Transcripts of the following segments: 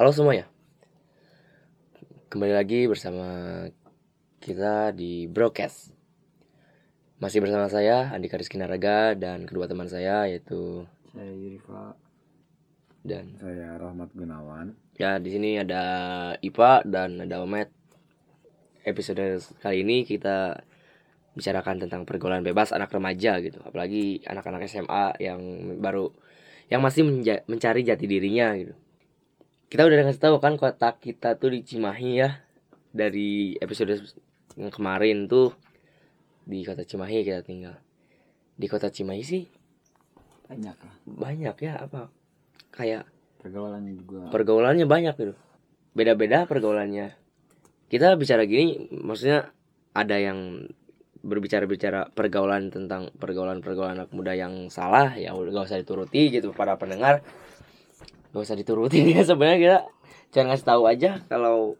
Halo semuanya. Kembali lagi bersama kita di Broadcast. Masih bersama saya Andika Rizky Naraga dan kedua teman saya yaitu Saya Yurifa, dan saya Rahmat Gunawan. ya di sini ada Ipa dan ada Omet. Episode kali ini kita bicarakan tentang pergaulan bebas anak remaja gitu, apalagi anak-anak SMA yang baru yang masih menja- mencari jati dirinya gitu. Kita udah kasih tahu kan kota kita tuh di Cimahi ya dari episode yang kemarin tuh di kota Cimahi kita tinggal. Di kota Cimahi sih Banyak lah. banyak ya apa kayak Pergaulannya juga. pergaulannya banyak gitu beda-beda pergaulannya kita bicara gini maksudnya ada yang berbicara-bicara pergaulan tentang pergaulan-pergaulan anak muda yang salah ya udah gak usah dituruti gitu para pendengar gak usah dituruti ya sebenarnya kita jangan ngasih tahu aja kalau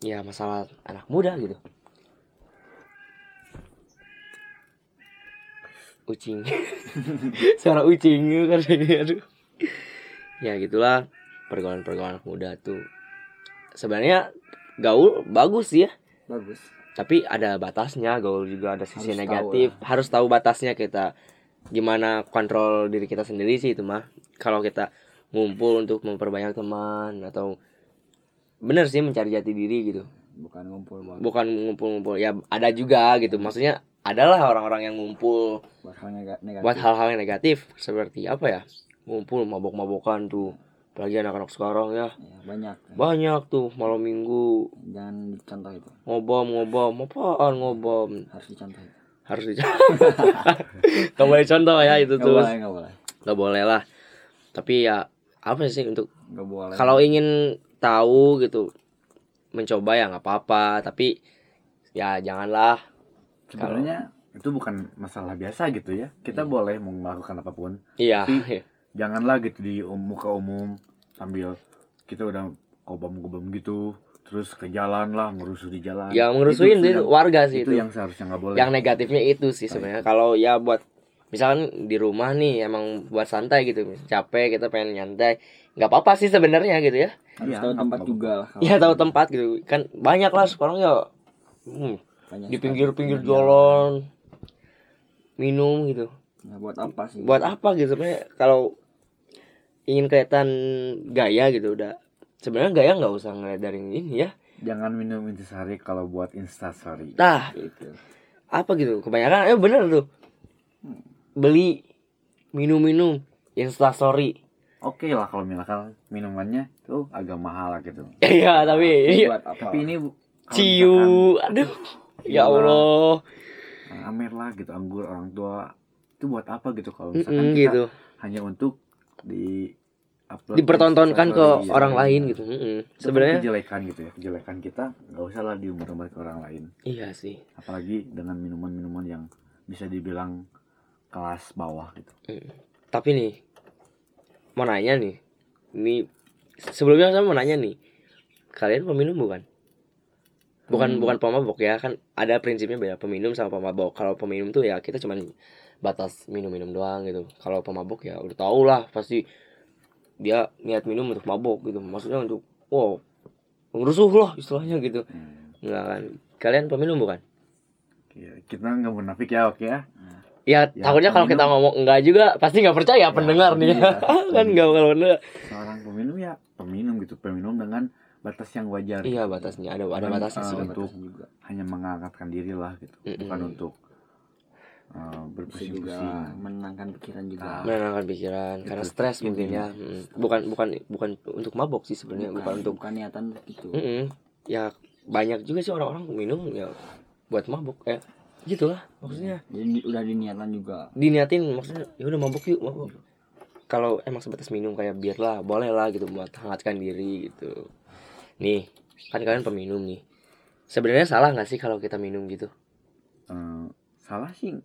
ya masalah anak muda gitu. Ucing. Suara ucing kan aduh. Ya gitulah pergaulan-pergaulan anak muda tuh. Sebenarnya gaul bagus sih ya. Bagus. tapi ada batasnya gaul juga ada sisi Harus tahu negatif. harus tahu batasnya kita. Gimana kontrol diri kita sendiri sih itu mah. Kalau kita ngumpul untuk memperbanyak teman atau bener sih mencari jati diri gitu Bukan ngumpul buat, bukan ngumpul-ngumpul ya ada juga gitu maksudnya adalah orang-orang yang ngumpul buat negatif. hal-hal yang negatif seperti apa ya ngumpul mabok-mabokan tuh apalagi anak-anak sekarang ya Ya, banyak. banyak tuh malam minggu Jangan dicontoh itu. ngobam ngobam apaan ngobam Harus dicontoh itu. harus dicontoh boleh contoh ya itu Gak tuh boleh, gak boleh. gak boleh lah tapi ya apa sih untuk boleh. kalau ingin tahu gitu mencoba ya nggak apa-apa tapi ya janganlah. Sebenarnya itu bukan masalah biasa gitu ya. Kita boleh mau melakukan apa pun. Iya. Tapi- janganlah gitu di um- muka umum sambil kita udah kobam-kobam gitu terus ke jalan lah ngerusuh di jalan. Ya ngerusuin Itu yang- warga sih itu itu. yang seharusnya nggak boleh. Yang negatifnya itu sih sebenarnya. Kalau ya buat misalkan di rumah nih emang buat santai gitu capek kita pengen nyantai. Nggak apa-apa sih sebenarnya gitu ya. Harus Iya, tahu tempat apa-apa. juga lah. ya tahu tempat gitu. Kan banyak lah sekarang ya. Hmm, Banyak di pinggir-pinggir Iya. jalan minum gitu. Ya, buat apa sih? buat apa gitu? Sebenarnya kalau ingin kelihatan gaya gitu udah. Sebenarnya gaya nggak usah ngeliat dari ini ya. Jangan minum intisari kalau buat instastory nah Gitu. apa gitu? Kebanyakan eh bener tuh beli minum-minum. Instastory oke lah kalau misalkan minumannya tuh agak mahal lah gitu. Iya tapi iya. Buat apa? tapi ini ciu aduh. Ya Iya. Allah. Misalkan amer lah gitu anggur orang tua. Itu buat apa gitu kalau misalkan Mm-mm, kita gitu. hanya untuk di upload dipertontonkan ke Instastory, orang iya. lain gitu. Itu kan sebenarnya kejelekan gitu ya. Kejelekan kita nggak usah lah diumbar-umbar ke orang lain. Iya sih. Apalagi dengan minuman-minuman yang bisa dibilang kelas bawah gitu. Tapi nih mau nanya nih ini sebelumnya saya mau nanya nih kalian peminum bukan? Bukan Hmm. bukan pemabok ya kan ada prinsipnya beda peminum sama pemabok. Kalau peminum tuh ya kita cuman batas minum-minum doang gitu. Kalau pemabok ya udah tau lah pasti dia niat minum untuk mabok gitu. Maksudnya untuk wow ngerusuh lah istilahnya gitu. Hmm. enggak kan? Kalian peminum bukan? Ya, kita nggak munafik ya oke ya ya, Ya, takutnya kalau kita ngomong enggak juga pasti nggak percaya Ya, pendengar nih iya. kan nggak kalau bener seorang peminum ya peminum gitu peminum dengan batas yang wajar iya gitu. batasnya ada ada Bukan, batasnya eh, sih Ada untuk batasnya juga. hanya mengangkatkan diri lah gitu Mm-mm. bukan untuk uh, Bisa juga berpusing-pusing menenangkan pikiran juga. Ah. menenangkan pikiran Itu karena stres intinya. mungkin ya Mm. bukan bukan bukan untuk mabok sih sebenarnya bukan, untuk bukan niatan itu. Mm-mm. ya banyak juga sih orang-orang minum ya buat mabok ya gitulah. Maksudnya? Jadi udah diniatan juga. diniatin maksudnya ya udah mabok yuk mabok kalau emang sebatas minum kayak bir lah boleh lah gitu buat hangatkan diri gitu. Nih kan kalian peminum nih. Sebenarnya salah nggak sih kalau kita minum gitu? Eh, salah sih.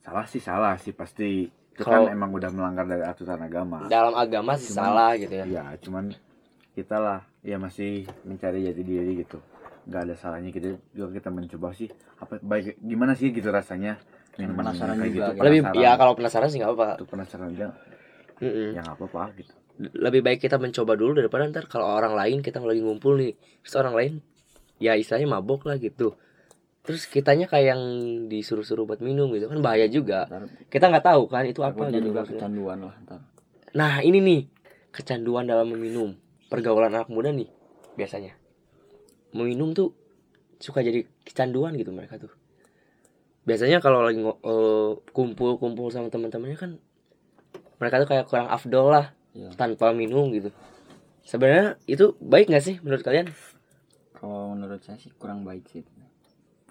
Salah sih salah sih pasti. Itu Kalau- kan emang udah melanggar dari aturan agama. Dalam agama sih Cuman- salah gitu ya. ya cuman kita lah ya masih mencari jati diri gitu nggak ada salahnya kita juga kita mencoba sih. Apa baik gimana sih gitu rasanya? Minuman Penasaran kayak juga, gitu. gitu. lebih penasaran. ya kalau penasaran sih nggak apa-apa. Untuk penasaran aja Mm-mm. ya nggak apa-apa gitu. Lebih baik kita mencoba dulu daripada ntar kalau orang lain kita lagi ngumpul nih. Terus orang lain ya istilahnya mabok lah gitu. Terus kitanya kayak yang disuruh-suruh buat minum gitu. Kan bahaya juga. Ntar kita nggak tahu kan itu apa gitu kecanduan lah ntar. nah ini nih kecanduan dalam meminum pergaulan anak muda nih biasanya meminum tuh suka jadi kecanduan gitu mereka tuh. Biasanya kalau lagi eh, kumpul-kumpul sama teman-temannya kan mereka tuh kayak kurang afdol lah Iya. tanpa minum gitu. Sebenarnya itu baik nggak sih menurut kalian? Kalau menurut saya sih kurang baik sih.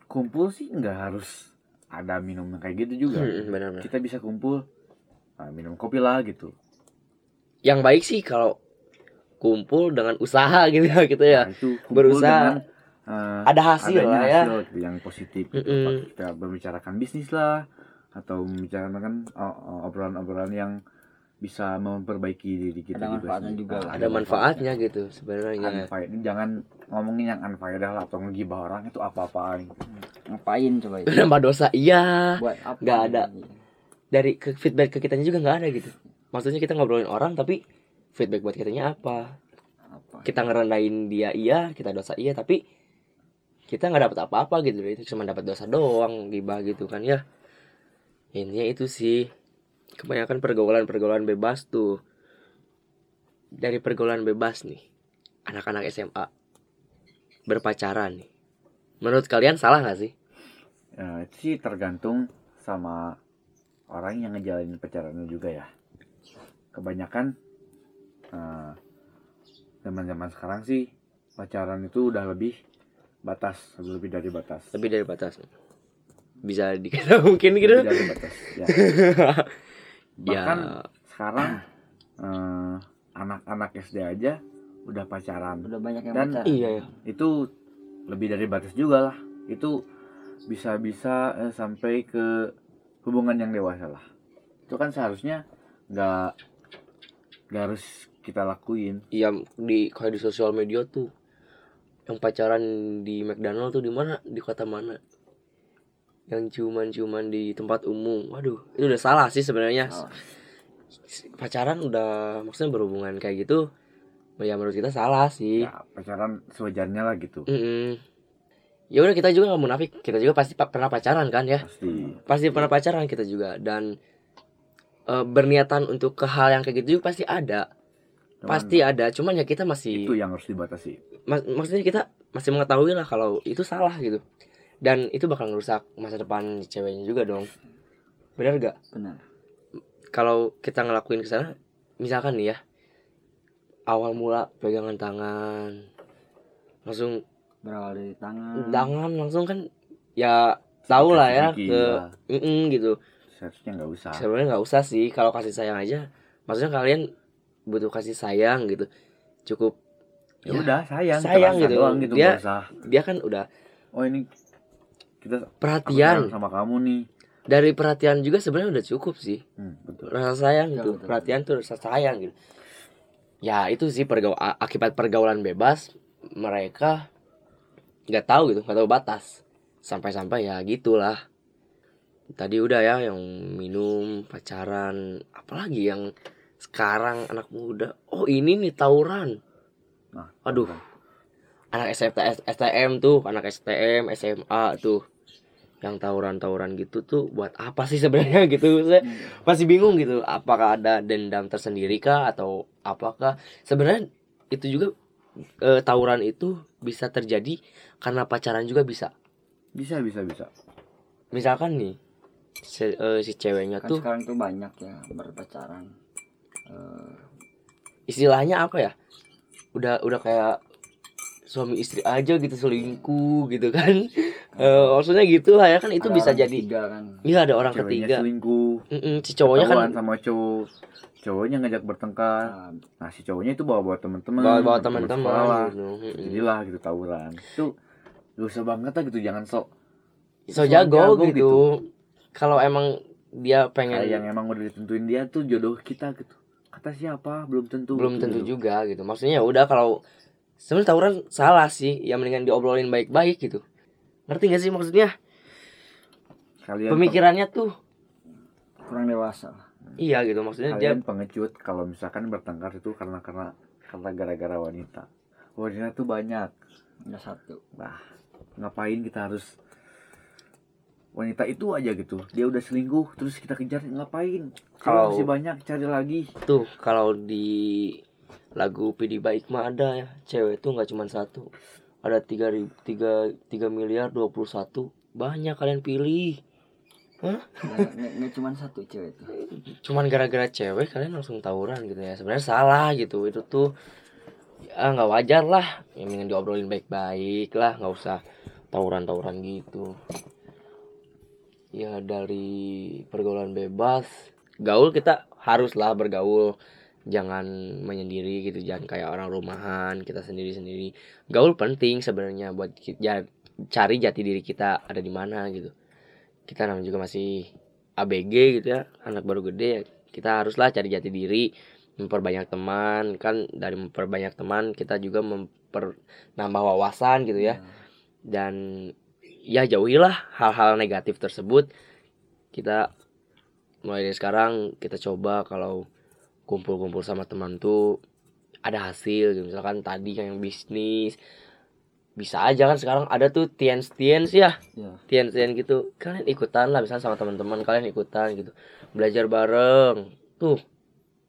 kumpul sih nggak harus ada minum kayak gitu juga. Hmm, benar-benar. Kita bisa kumpul nah, minum kopi lah gitu. Yang baik sih kalau kumpul dengan usaha gitu ya gitu ya Nah, itu berusaha. dengan, eh, ada hasil lah ya hasil gitu, yang positif gitu. Mm-mm. Apakah kita membicarakan bisnis lah atau membicarakan oh, oh, obrolan-obrolan yang bisa memperbaiki diri kita Ada manfaatnya sih. juga Nah, lah. ada manfaatnya gitu sebenarnya Unfaedah. jangan ngomongin yang unfaedah lah atau ngegibah orang itu apa-apaan Ngapain coba itu? nambah dosa iya Buat apa? Nggak ada. Dari ke feedback ke kitanya juga nggak ada gitu maksudnya kita ngobrolin orang tapi feedback buat kitanya apa? Apa? kita ngerendahin dia iya kita dosa iya tapi kita nggak dapat apa-apa gitu itu cuma dapat dosa doang gibah gitu kan ya. Intinya itu sih. Kebanyakan pergaulan-pergaulan bebas tuh. Dari pergaulan bebas nih anak-anak SMA berpacaran nih. Menurut kalian salah nggak sih? Ya, itu sih tergantung sama orang yang ngejalanin pacarannya juga ya. Kebanyakan eh, zaman-zaman sekarang sih pacaran itu udah lebih batas, lebih dari batas. lebih dari batas bisa dikata mungkin gitu Lebih dari batas. Ya. Bahkan ya sekarang eh, anak-anak SD aja udah pacaran. Udah banyak yang Dan pacaran. iya ya Itu lebih dari batas juga lah. Itu bisa-bisa eh, sampai ke hubungan yang dewasa lah. Itu kan seharusnya nggak nggak harus kita lakuin. Iya di kayak di sosial media tuh yang pacaran di McDonald tuh di mana? Di kota mana? Yang ciuman-ciuman di tempat umum. Waduh itu udah salah sih sebenarnya. Pacaran udah maksudnya berhubungan kayak gitu ya menurut kita salah sih. Ya, pacaran sewajarnya lah gitu. Mm-mm. ya udah kita juga nggak munafik. Kita juga pasti pa- pernah pacaran kan ya? Pasti. pasti pernah pacaran kita juga. Dan eh, berniatan untuk ke hal yang kayak gitu juga pasti ada Cuman pasti ada cuman ya kita masih itu yang harus dibatasi. mak- maksudnya kita masih mengetahui lah kalau itu salah gitu dan itu bakal ngerusak masa depan ceweknya juga dong benar gak Benar. kalau kita ngelakuin ke sana misalkan nih ya awal mula pegangan tangan langsung Berawal dari tangan. tangan langsung kan ya tahu lah ya ke lah. mm gitu Seharusnya nggak usah. sebenarnya nggak usah sih kalau kasih sayang aja maksudnya kalian butuh kasih sayang gitu cukup Ya udah sayang. Sayang gitu. Doang gitu Dia- usah. dia kan udah Oh ini kita perhatian sama kamu nih. dari perhatian juga sebenarnya udah cukup sih Hmm, betul. rasa sayang Betul, gitu betul. perhatian tuh rasa sayang gitu ya itu sih pergau a- akibat pergaulan bebas mereka nggak tahu gitu nggak tahu batas sampai-sampai ya gitulah tadi udah ya yang minum pacaran apalagi yang sekarang anak muda. Oh ini nih tawuran. Nah, aduh. anak SMT, STM tuh anak STM SMA tuh. Yang tawuran-tawuran gitu tuh buat apa sih sebenarnya gitu? Saya masih bingung gitu. Apakah ada dendam tersendiri kah atau apakah? Sebenarnya itu juga eh, tawuran itu bisa terjadi karena pacaran juga bisa. Bisa bisa bisa. misalkan nih si, eh, si ceweknya Kan tuh sekarang tuh banyak ya berpacaran. Eh, istilahnya apa ya udah udah kayak suami istri aja gitu selingkuh gitu kan Eh, maksudnya gitu lah ya kan itu ada bisa jadi ketiga kan. iya ada orang ketiga selingkuh. Mm-mm, si cowoknya kan sama cowok. Cowoknya ngajak bertengkar. Nah, Nah si cowoknya itu bawa bawa teman-teman. bawa bawa teman teman-teman gitu. Jadilah gitu tawuran. Itu usah banget lah gitu jangan sok so sok jago, jago gitu, gitu. kalau emang dia pengen kayak yang emang udah ditentuin dia tuh jodoh kita gitu. Kata siapa belum tentu. belum gitu. tentu juga gitu. Maksudnya ya udah kalau sebenarnya tawuran salah sih. Ya mendingan diobrolin baik-baik gitu. Ngerti gak sih maksudnya? Kalian pemikirannya tuh kurang dewasa. Iya gitu maksudnya dia kalian pengecut kalau misalkan bertengkar itu karena karena karena gara-gara wanita. Wanita tuh banyak nggak satu. Nah, ngapain kita harus wanita itu aja gitu. Dia udah selingkuh, terus kita kejar ngapain? Kalau masih banyak cari lagi. tuh kalau di lagu Pidi Baik mah ada ya. Cewek tuh nggak cuma satu. Ada tiga tiga tiga miliar dua puluh satu. Banyak kalian pilih. Nggak nggak- cuma satu cewek itu cuman gara-gara cewek kalian langsung tawuran gitu ya. Sebenarnya salah gitu. Itu tuh ya nggak wajar lah. Yang ingin diobrolin baik-baik lah. Nggak usah tawuran-tawuran gitu ya dari pergaulan bebas. Gaul kita haruslah bergaul. Jangan menyendiri gitu jangan kayak orang rumahan kita sendiri-sendiri. Gaul penting sebenarnya buat kita cari jati diri kita ada di mana gitu. Kita namanya juga masih ABG gitu ya anak baru gede ya. Kita haruslah cari jati diri memperbanyak teman. Kan dari memperbanyak teman kita juga memper nambah wawasan gitu ya. Dan ya jauhilah hal-hal negatif tersebut. Kita mulai dari sekarang kita coba kalau kumpul-kumpul sama teman tuh ada hasil gitu. Misalkan tadi yang bisnis bisa aja kan sekarang ada tuh tiens tiens ya. Ya. Tian tian gitu. Kalian ikutan lah misalnya sama teman-teman kalian ikutan gitu. Belajar bareng. Tuh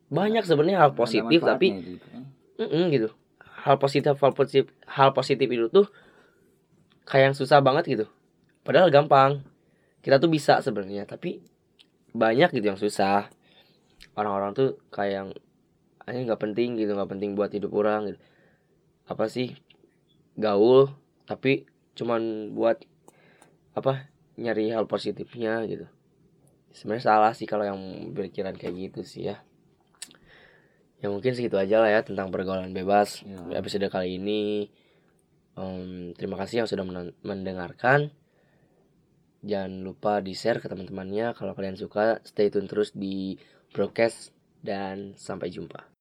banyak sebenarnya hal positif tapi gitu kan. mm-mm, gitu. Hal positif hal positif hal positif itu tuh kayak yang susah banget gitu. Padahal gampang. Kita tuh bisa sebenarnya tapi banyak gitu yang susah. Orang-orang tuh kayak yang ini nggak penting gitu nggak penting buat hidup orang gitu. Apa sih? Gaul tapi cuman buat apa nyari hal positifnya gitu. Sebenarnya salah sih kalau yang berpikiran kayak gitu sih ya. Ya mungkin segitu aja lah ya tentang pergaulan bebas Ya. episode kali ini Em, terima kasih yang sudah mendengarkan. Jangan lupa di share ke teman-temannya kalau kalian suka. Stay tune terus di broadcast dan sampai jumpa